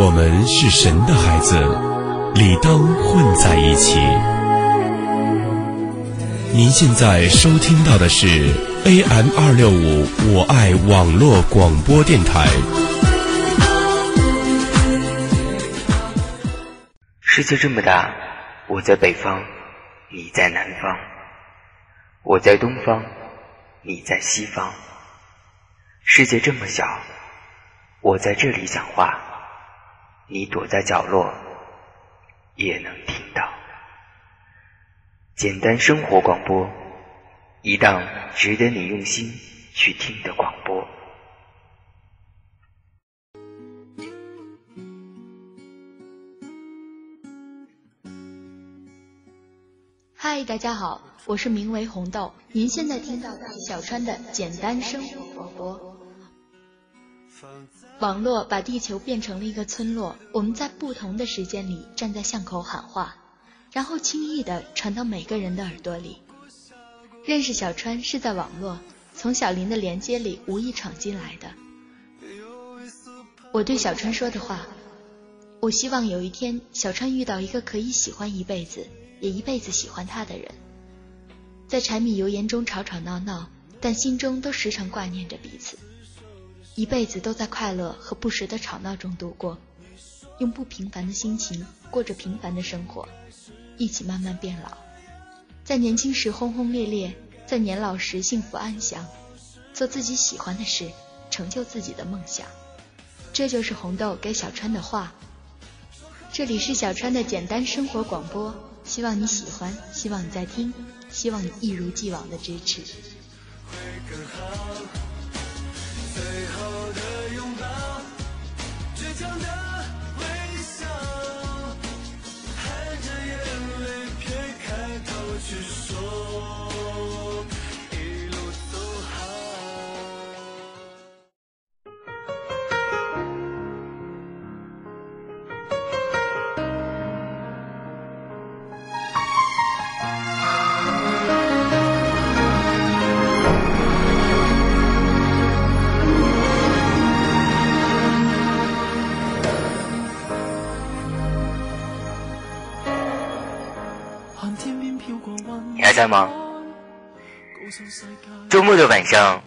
我们是神的孩子，理当混在一起。您现在收听到的是 AM 二六五我爱网络广播电台。世界这么大，我在北方，你在南方；我在东方，你在西方。世界这么小，我在这里讲话，你躲在角落，也能听到。简单生活广播，一档值得你用心去听的广播。嗨，大家好，我是名为红豆。您现在听到的小川的简单生活广播。网络把地球变成了一个村落，我们在不同的时间里站在巷口喊话，然后轻易的传到每个人的耳朵里。认识小川是在网络，从小林的连接里无意闯进来的。我对小川说的话，我希望有一天小川遇到一个可以喜欢一辈子。也一辈子喜欢他的人，在柴米油盐中吵吵闹闹，但心中都时常挂念着彼此，一辈子都在快乐和不时的吵闹中度过，用不平凡的心情过着平凡的生活，一起慢慢变老，在年轻时轰轰烈烈，在年老时幸福安详，做自己喜欢的事，成就自己的梦想，这就是红豆给小川的话。这里是小川的简单生活广播。希望你喜欢，希望你在听，希望你一如既往的支持。会更好最后的拥抱倔强的在吗？周末的晚上，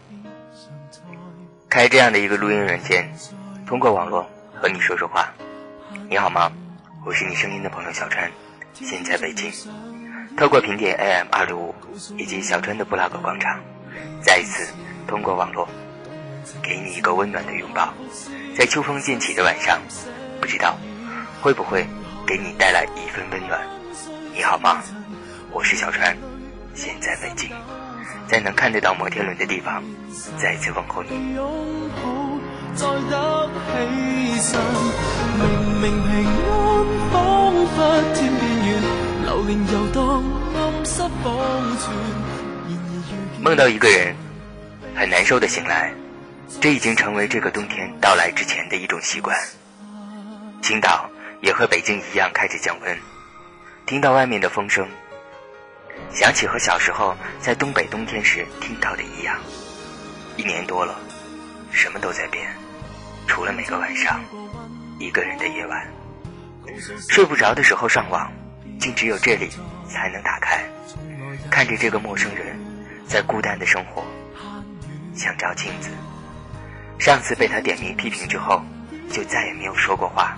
开这样的一个录音软件，通过网络和你说说话。你好吗？我是你声音的朋友小川，现在北京。透过平点 AM 二六五以及小川的布拉格广场，再一次通过网络，给你一个温暖的拥抱。在秋风渐起的晚上，不知道会不会给你带来一份温暖？你好吗？我是小川。现在北京，在能看得到摩天轮的地方，再次问候你。梦到一个人，很难受的醒来，这已经成为这个冬天到来之前的一种习惯。青岛也和北京一样开始降温，听到外面的风声。想起和小时候在东北冬天时听到的一样，一年多了，什么都在变，除了每个晚上一个人的夜晚，睡不着的时候上网，竟只有这里才能打开，看着这个陌生人在孤单的生活，想照镜子。上次被他点名批评之后，就再也没有说过话。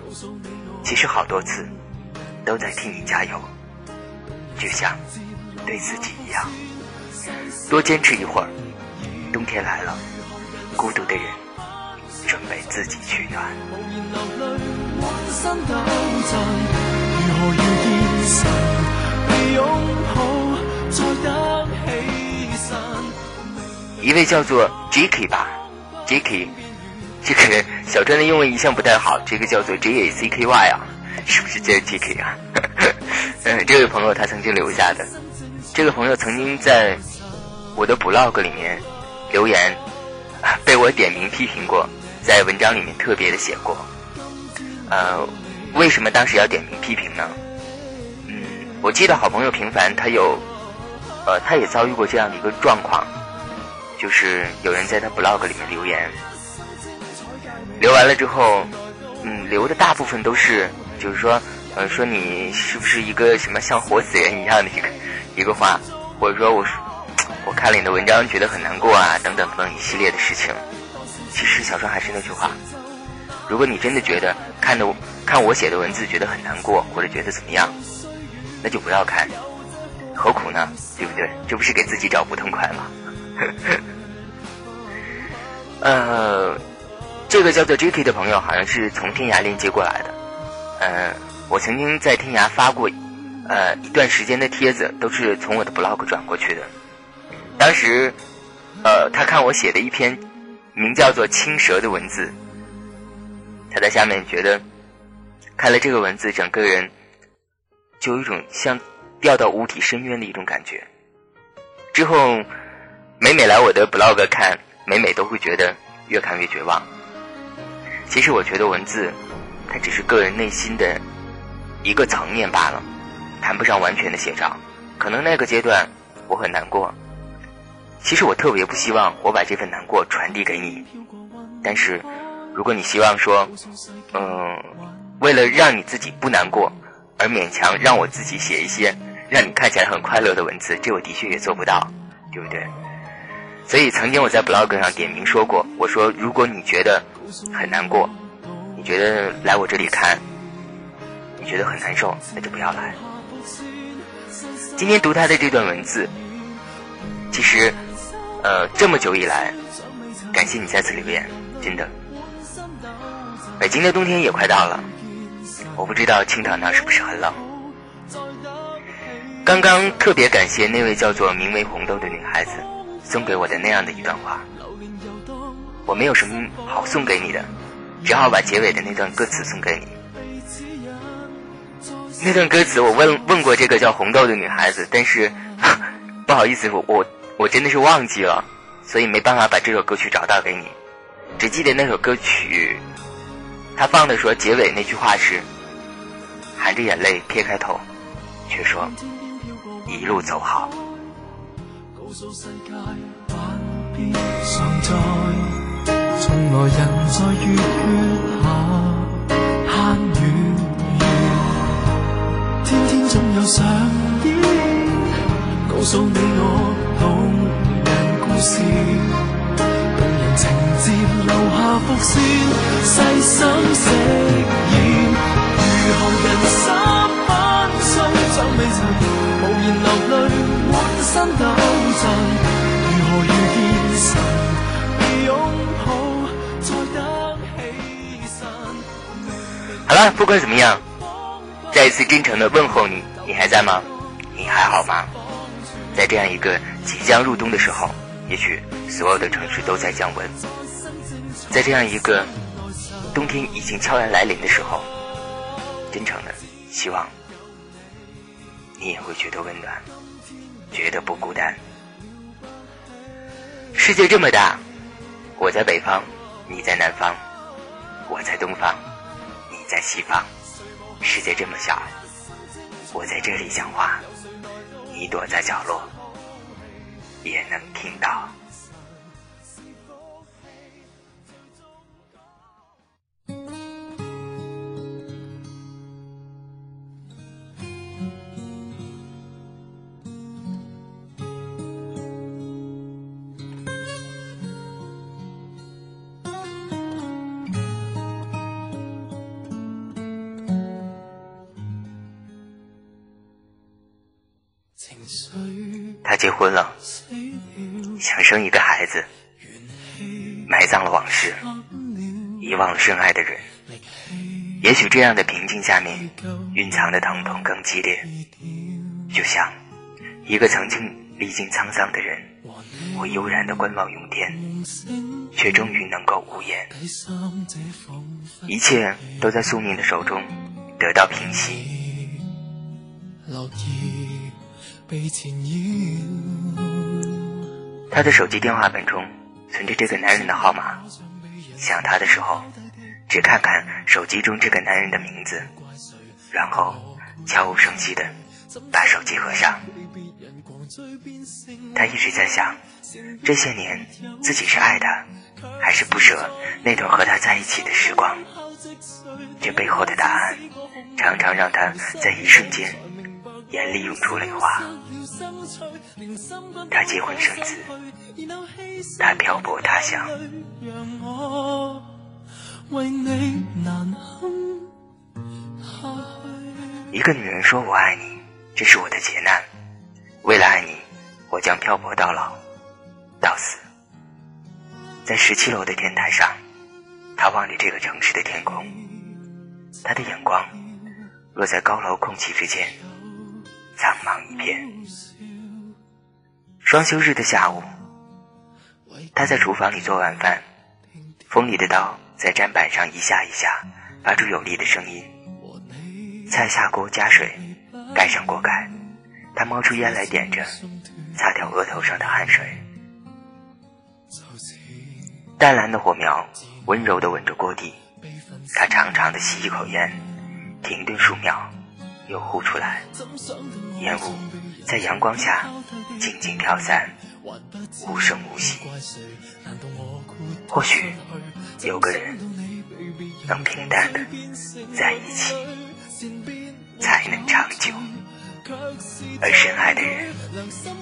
其实好多次都在替你加油，就像。对自己一样，多坚持一会儿。冬天来了，孤独的人准备自己取暖。一位叫做 Jacky 吧，Jacky，这个小川的英文一向不太好，这个叫做 J A C K Y 啊，是不是叫 Jacky 啊？嗯，这位朋友他曾经留下的。这个朋友曾经在我的 blog 里面留言，被我点名批评过，在文章里面特别的写过。呃，为什么当时要点名批评呢？嗯，我记得好朋友平凡他有，呃，他也遭遇过这样的一个状况，就是有人在他 blog 里面留言，留完了之后，嗯，留的大部分都是，就是说，呃，说你是不是一个什么像活死人一样的一个一个话，或者说我我看了你的文章觉得很难过啊，等等等等一系列的事情。其实小川还是那句话，如果你真的觉得看的看我写的文字觉得很难过，或者觉得怎么样，那就不要看，何苦呢？对不对？这不是给自己找不痛快吗？呃。这个叫做 J.K. 的朋友好像是从天涯链接过来的，嗯，我曾经在天涯发过，呃，一段时间的帖子，都是从我的 blog 转过去的。当时，呃，他看我写的一篇名叫做《青蛇》的文字，他在下面觉得，看了这个文字，整个人就有一种像掉到无底深渊的一种感觉。之后，每每来我的 blog 看，每每都会觉得越看越绝望。其实我觉得文字，它只是个人内心的一个层面罢了，谈不上完全的写照。可能那个阶段我很难过，其实我特别不希望我把这份难过传递给你。但是，如果你希望说，嗯，为了让你自己不难过，而勉强让我自己写一些让你看起来很快乐的文字，这我的确也做不到，对不对？所以曾经我在 blog 上点名说过，我说如果你觉得很难过，觉得来我这里看，你觉得很难受，那就不要来。今天读他的这段文字，其实，呃，这么久以来，感谢你再次留言，真的。北京的冬天也快到了，我不知道青岛那是不是很冷。刚刚特别感谢那位叫做名为红豆的女孩子。送给我的那样的一段话，我没有什么好送给你的，只好把结尾的那段歌词送给你。那段歌词我问问过这个叫红豆的女孩子，但是 不好意思，我我我真的是忘记了，所以没办法把这首歌曲找到给你。只记得那首歌曲，他放的说结尾那句话是，含着眼泪撇开头，却说一路走好。告诉世界不必常在，来人在月缺下攀与缘，天天总有上演，告诉你我动人故事，动人情节留下伏线，细心饰演，如何人生不需走未曾，无言流泪。满心抖震好了，不管怎么样，再一次真诚的问候你，你还在吗？你还好吗？在这样一个即将入冬的时候，也许所有的城市都在降温，在这样一个冬天已经悄然来临的时候，真诚的希望你也会觉得温暖。觉得不孤单。世界这么大，我在北方，你在南方；我在东方，在西方。世界这么小，我在这里讲话，你躲在角落，也能听到。婚了，想生一个孩子，埋葬了往事，遗忘了深爱的人。也许这样的平静下面，蕴藏的疼痛更激烈。就像一个曾经历经沧桑的人，我悠然的观望云天，却终于能够无言。一切都在宿命的手中得到平息。他的手机电话本中存着这个男人的号码，想他的时候，只看看手机中这个男人的名字，然后悄无声息的把手机合上。他一直在想，这些年自己是爱他，还是不舍那段和他在一起的时光。这背后的答案，常常让他在一瞬间眼里涌出泪花。他结婚生子，他漂泊他乡。一个女人说：“我爱你，这是我的劫难。为了爱你，我将漂泊到老，到死。”在十七楼的天台上，他望着这个城市的天空，他的眼光落在高楼空气之间，苍茫一片。双休日的下午，他在厨房里做晚饭，锋利的刀在砧板上一下一下发出有力的声音。菜下锅加水，盖上锅盖，他冒出烟来点着，擦掉额头上的汗水。淡蓝的火苗温柔地吻着锅底，他长长的吸一口烟，停顿数秒，又呼出来，烟雾在阳光下静静飘散，无声无息。或许有个人能平淡的在一起。才能长久，而深爱的人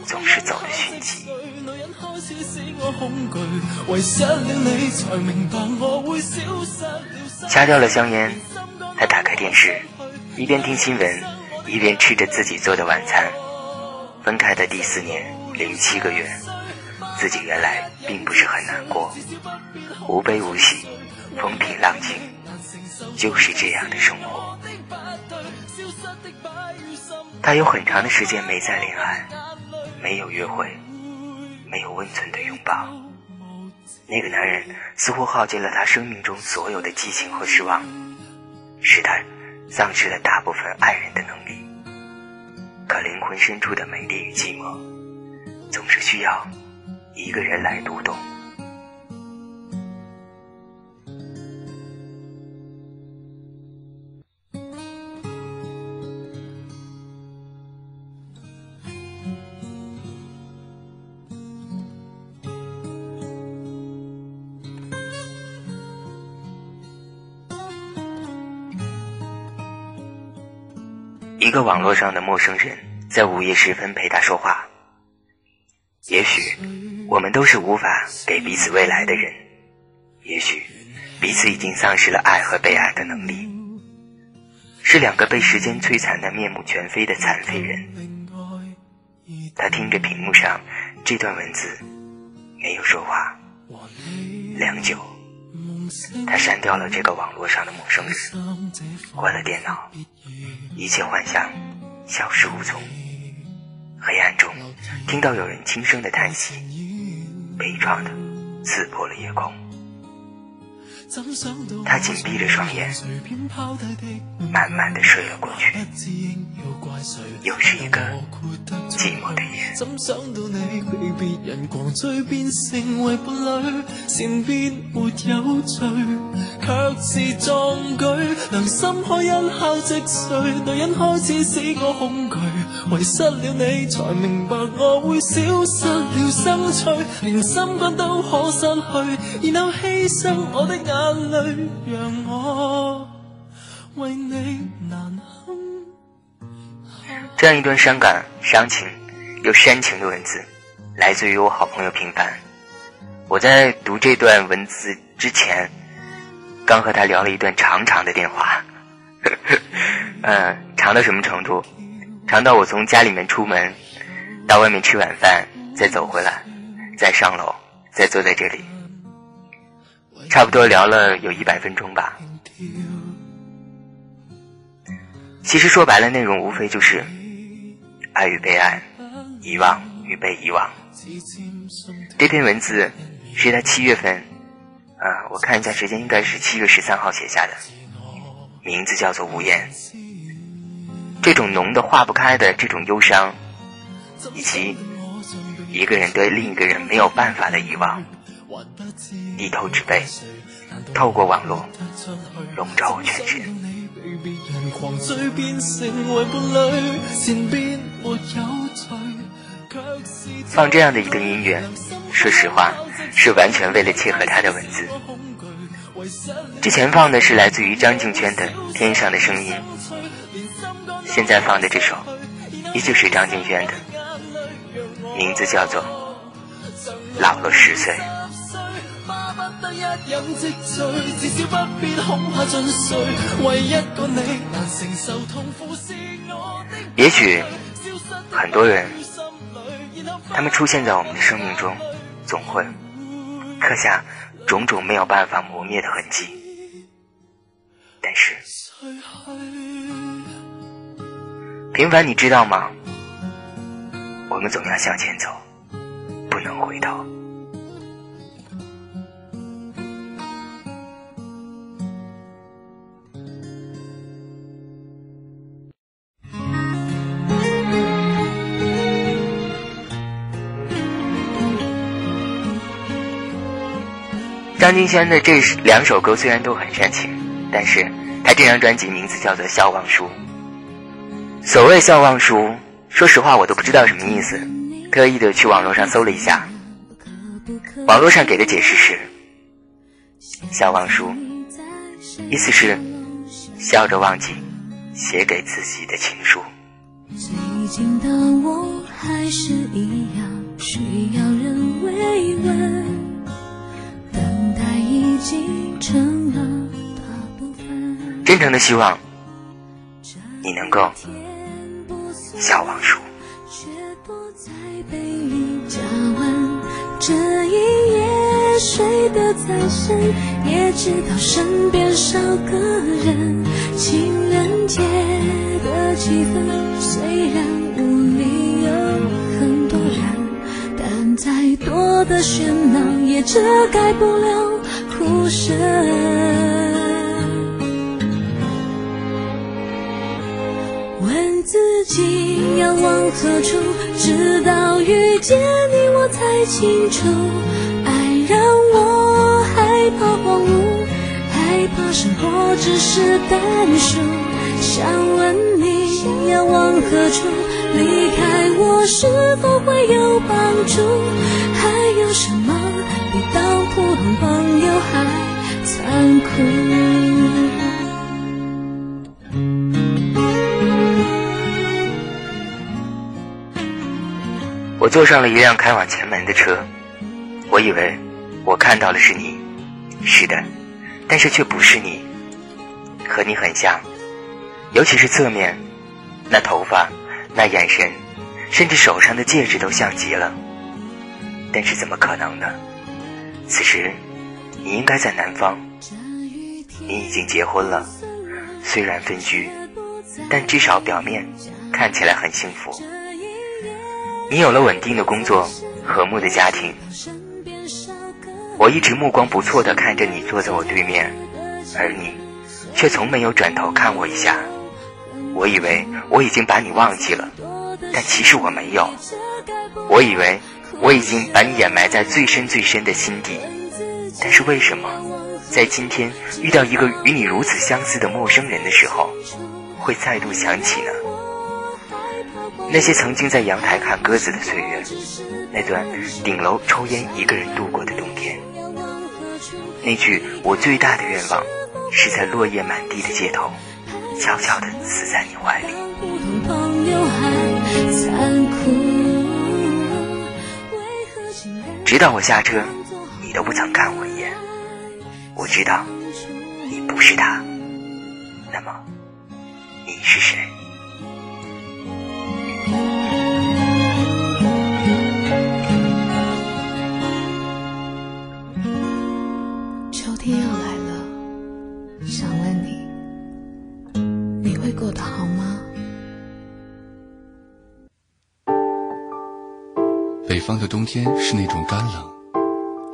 总是走的迅疾。掐掉了香烟，他打开电视，一边听新闻，一边吃着自己做的晚餐。分开的第四年零七个月，自己原来并不是很难过，无悲无喜，风平浪静，就是这样的生活。他有很长的时间没再恋爱，没有约会，没有温存的拥抱。那个男人似乎耗尽了他生命中所有的激情和失望，是他丧失了大部分爱人的能力。可灵魂深处的美丽与寂寞，总是需要一个人来读懂。一个网络上的陌生人，在午夜时分陪他说话。也许我们都是无法给彼此未来的人，也许彼此已经丧失了爱和被爱的能力，是两个被时间摧残的面目全非的残废人。他听着屏幕上这段文字，没有说话，良久。他删掉了这个网络上的陌生人，关了电脑，一切幻想消失无踪。黑暗中，听到有人轻声的叹息，悲怆的刺破了夜空。他紧闭着双眼，慢慢的睡了过去。又是一个寂寞的夜。怎想到你被别人狂追，变成为伴侣，善变没有罪，却是壮举。良心可即碎，女人开始使我恐惧，遗失了你才明白我会消失了生趣，连心肝都可失去，然后牺牲我的眼泪，让我为你难堪。这样一段伤感、伤情又煽情的文字，来自于我好朋友平凡。我在读这段文字之前，刚和他聊了一段长长的电话。嗯，长到什么程度？长到我从家里面出门，到外面吃晚饭，再走回来，再上楼，再坐在这里，差不多聊了有一百分钟吧。其实说白了，内容无非就是。爱与被爱，遗忘与被遗忘。这篇文字是他七月份，啊，我看一下时间，应该是七月十三号写下的，名字叫做《无言》。这种浓的化不开的这种忧伤，以及一个人对另一个人没有办法的遗忘，一头纸背，透过网络笼罩我全身。放这样的一段音乐，说实话，是完全为了切合他的文字。之前放的是来自于张敬轩的《天上的声音》，现在放的这首依旧是张敬轩的，名字叫做《老了十岁》。也许很多人，他们出现在我们的生命中，总会刻下种种没有办法磨灭的痕迹。但是，平凡，你知道吗？我们总要向前走，不能回头。张敬轩的这两首歌虽然都很煽情。但是，他这张专辑名字叫做《笑忘书》。所谓“笑忘书”，说实话我都不知道什么意思，特意的去网络上搜了一下，网络上给的解释是：“笑忘书”，意思是笑着忘记写给自己的情书。最近的我还是一样需要人慰问，真诚的希望，你能够笑忘书。这一夜睡得再深，也知道身边少个人。情人节的气氛虽然屋里有很多人，但再多的喧闹也遮盖不了哭声。自己要往何处？直到遇见你，我才清楚。爱让我害怕荒芜，害怕生活只是单数。想问你要往何处？离开我是否会有帮助？还有什么我坐上了一辆开往前门的车，我以为我看到的是你，是的，但是却不是你，和你很像，尤其是侧面，那头发，那眼神，甚至手上的戒指都像极了。但是怎么可能呢？此时你应该在南方，你已经结婚了，虽然分居，但至少表面看起来很幸福。你有了稳定的工作，和睦的家庭。我一直目光不错的看着你坐在我对面，而你却从没有转头看我一下。我以为我已经把你忘记了，但其实我没有。我以为我已经把你掩埋在最深最深的心底，但是为什么在今天遇到一个与你如此相似的陌生人的时候，会再度想起呢？那些曾经在阳台看鸽子的岁月，那段顶楼抽烟一个人度过的冬天，那句我最大的愿望，是在落叶满地的街头，悄悄地死在你怀里。直到我下车你都不曾看我一眼。我知道你不是他那么你是谁？秋天又来了想问你你会过得好吗？北方的冬天是那种干冷，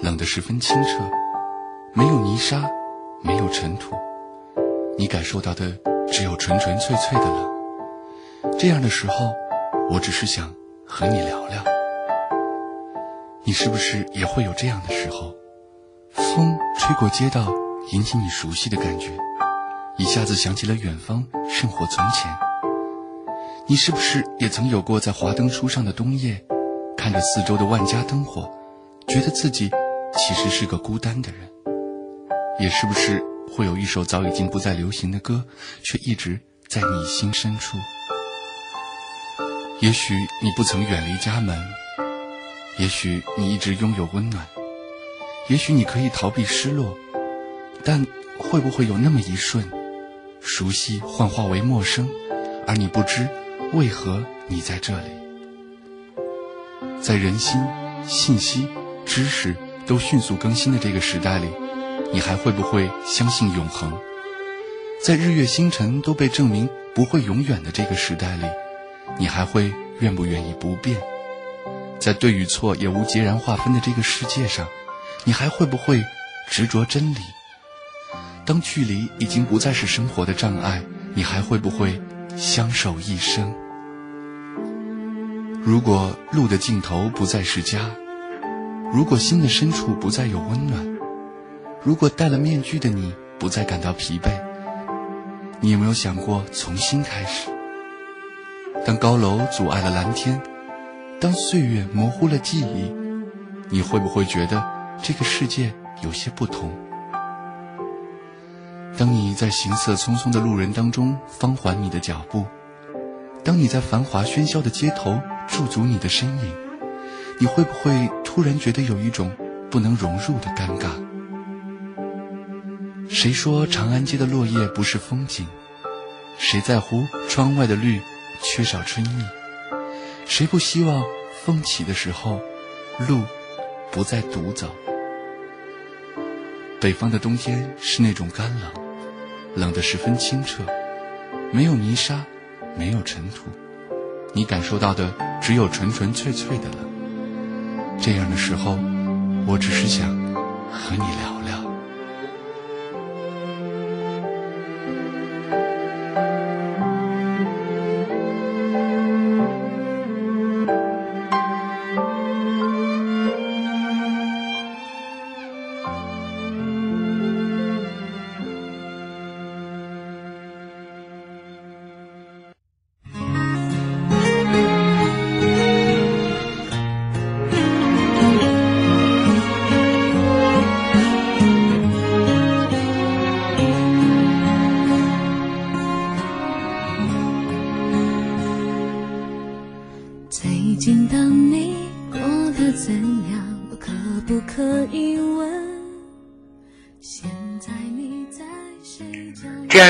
冷得十分清澈，没有泥沙，没有尘土，你感受到的只有纯纯粹粹的冷。这样的时候，我只是想和你聊聊。你是不是也会有这样的时候？风吹过街道，引起你熟悉的感觉，一下子想起了远方，甚或从前。你是不是也曾有过在华灯初上的冬夜？看着四周的万家灯火，觉得自己其实是个孤单的人，也是不是会有一首早已经不再流行的歌，却一直在你心深处。也许你不曾远离家门，也许你一直拥有温暖，也许你可以逃避失落，但会不会有那么一瞬，熟悉幻化为陌生，而你不知为何你在这里？在人心、信息、知识都迅速更新的这个时代里。你还会不会相信永恒？在日月星辰都被证明不会永远的这个时代里，你还会愿不愿意不变？在对与错也无截然划分的这个世界上，你还会不会执着真理？当距离已经不再是生活的障碍，你还会不会相守一生？如果路的尽头不再是家，如果心的深处不再有温暖。如果戴了面具的你不再感到疲惫，你有没有想过重新开始？当高楼阻碍了蓝天，当岁月模糊了记忆，你会不会觉得这个世界有些不同？当你在行色匆匆的路人当中放缓你的脚步，当你在繁华喧嚣的街头驻足你的身影，你会不会突然觉得有一种不能融入的尴尬？谁说长安街的落叶不是风景？谁在乎窗外的绿缺少春意？谁不希望风起的时候，路不再独走？北方的冬天是那种干冷，冷得十分清澈，没有泥沙，没有尘土，你感受到的只有纯纯粹粹的冷。这样的时候，我只是想和你聊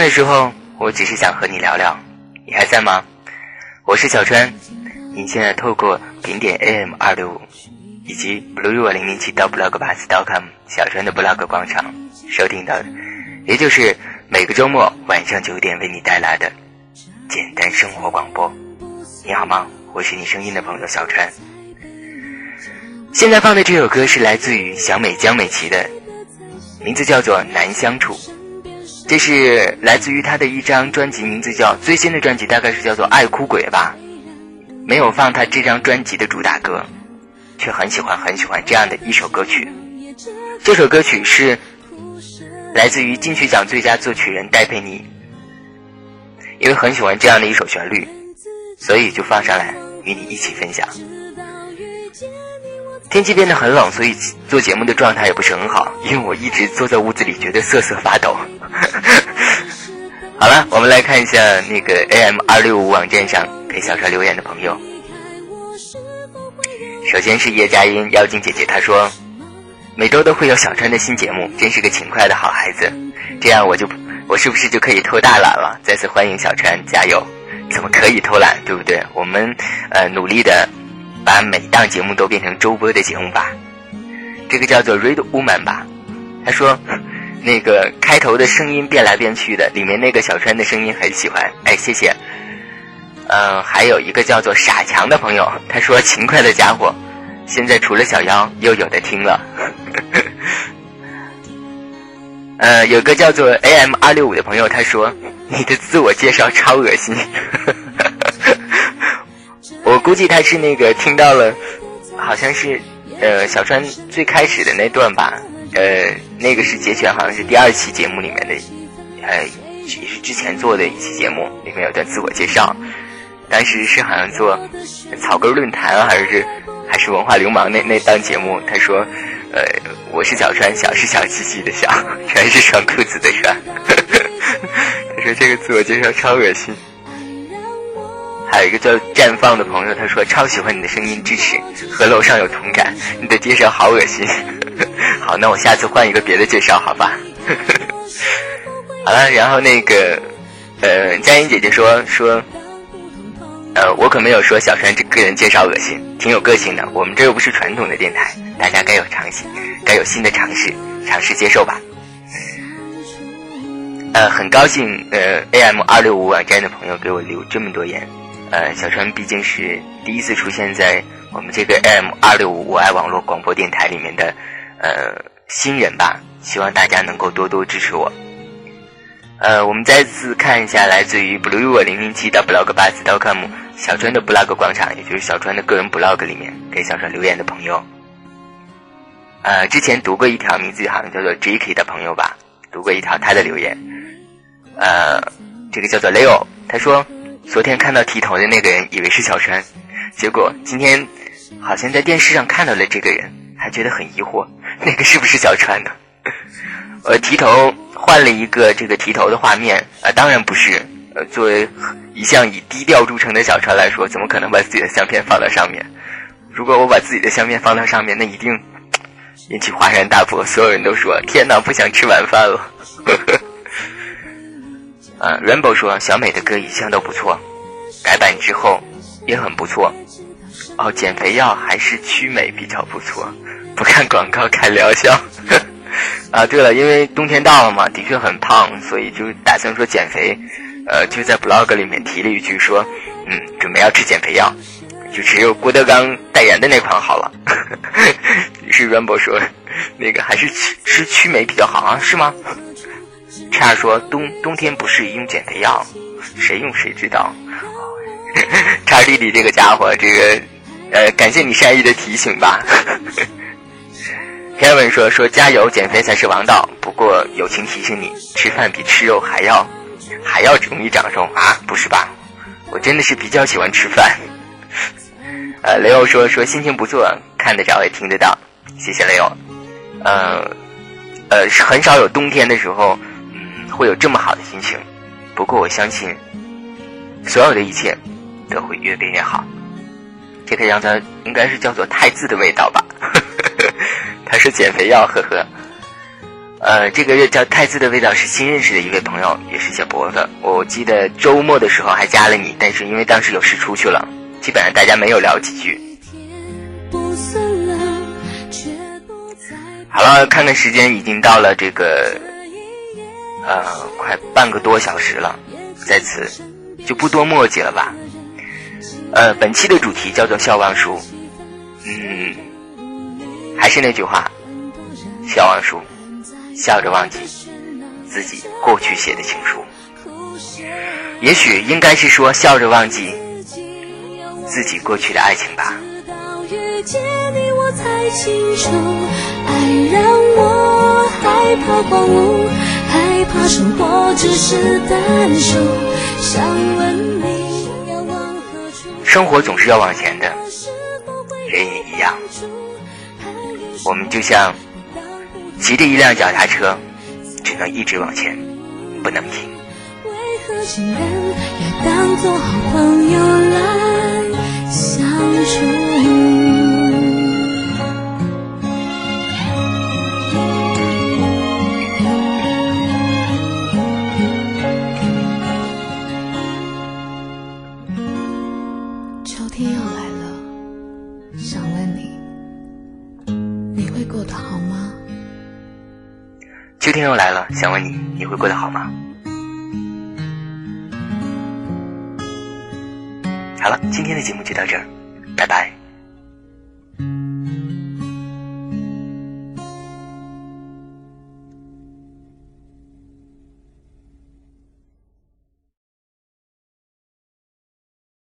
的时候，我只是想和你聊聊，你还在吗？我是小川，你现在透过顶点 AM 二六五以及 blue 零零七到 blogbass.com 小川的 blog 广场收听到的，也就是每个周末晚上九点为你带来的简单生活广播。你好吗？我是你声音的朋友小川。现在放的这首歌是来自于小美江美琪的，名字叫做《难相处》。这是来自于他的一张专辑，名字叫最新的专辑，大概是叫做《爱哭鬼》吧。没有放他这张专辑的主打歌，却很喜欢很喜欢这样的一首歌曲。这首歌曲是来自于金曲奖最佳作曲人戴佩妮。因为很喜欢这样的一首旋律，所以就放上来与你一起分享。天气变得很冷，所以做节目的状态也不是很好，因为我一直坐在屋子里，觉得瑟瑟发抖。好了，我们来看一下那个 AM 二六五网站上给小川留言的朋友。首先是叶佳音妖精姐姐，她说每周都会有小川的新节目，真是个勤快的好孩子。这样我就我是不是就可以偷大懒了？再次欢迎小川，加油！怎么可以偷懒，对不对？我们呃努力的。把每档节目都变成周播的节目吧，这个叫做 Read Woman 吧。他说，那个开头的声音变来变去的，里面那个小川的声音很喜欢。哎，谢谢。嗯，还有一个叫做傻强的朋友，他说勤快的家伙，现在除了小妖又有的听了。呃，有个叫做 AM 二六五的朋友，他说你的自我介绍超恶心。我估计他是那个听到了，好像是，呃，小川最开始的那段吧，呃，那个是节选，好像是第二期节目里面的，呃，也是之前做的一期节目，里面有段自我介绍，当时是好像做草根论坛还是还是文化流氓那那档节目，他说，呃，我是小川，小是小气气的小，全是穿裤子的川。他说这个自我介绍超恶心。还有一个叫绽放的朋友，他说超喜欢你的声音，支持，和楼上有同感。你的介绍好恶心。好，那我下次换一个别的介绍，好吧？好了，然后那个，呃，佳音姐姐说说，呃，我可没有说小川这个人介绍恶心，挺有个性的。我们这又不是传统的电台，大家该有尝新，该有新的尝试，尝试接受吧。呃，很高兴，呃，AM 二六五网站的朋友给我留这么多言。呃，小川毕竟是第一次出现在我们这个 M 二六五我爱网络广播电台里面的呃新人吧，希望大家能够多多支持我。呃，我们再次看一下来自于 blue 我零零七的 blog bus com 小川的 blog 广场，也就是小川的个人 blog 里面给小川留言的朋友。呃，之前读过一条名字好像叫做 J.K 的朋友吧，读过一条他的留言。呃，这个叫做 Leo，他说。昨天看到剃头的那个人，以为是小川，结果今天好像在电视上看到了这个人，还觉得很疑惑，那个是不是小川呢？呃，剃头换了一个这个剃头的画面啊，当然不是。呃，作为一向以低调著称的小川来说，怎么可能把自己的相片放到上面？如果我把自己的相片放到上面，那一定引起哗然大波，所有人都说：天哪，不想吃晚饭了。啊，Rainbow 说小美的歌一向都不错，改版之后也很不错。哦，减肥药还是曲美比较不错，不看广告看疗效。啊，对了，因为冬天到了嘛，的确很胖，所以就打算说减肥。呃，就在 blog 里面提了一句说，嗯，准备要吃减肥药，就只有郭德纲代言的那款好了。于是 Rainbow 说，那个还是吃吃曲美比较好啊，是吗？差说冬冬天不适宜用减肥药，谁用谁知道。叉弟弟这个家伙，这个呃，感谢你善意的提醒吧。Kevin 说说加油，减肥才是王道。不过友情提醒你，吃饭比吃肉还要还要容易长肉啊？不是吧？我真的是比较喜欢吃饭。呃，雷欧说说心情不错，看得着也听得到，谢谢雷欧。呃呃，很少有冬天的时候。会有这么好的心情，不过我相信，所有的一切都会越变越好。这个样子应该是叫做太字的味道吧？他是减肥药，呵呵。呃，这个叫太字的味道是新认识的一位朋友，也是小博的。我记得周末的时候还加了你，但是因为当时有事出去了，基本上大家没有聊几句。好了，看看时间，已经到了这个。呃，快半个多小时了，在此就不多墨迹了吧。呃，本期的主题叫做笑忘书，嗯，还是那句话，笑忘书，笑着忘记自己过去写的情书。也许应该是说笑着忘记自己过去的爱情吧。让我害怕生活只是单手，想问你要往何处。生活总是要往前的，人也一样。我们就像骑着一辆脚踏车，只能一直往前，不能停。为何情人要当做好朋友来相处？天又来了，想问你，你会过得好吗？好了，今天的节目就到这儿，拜拜。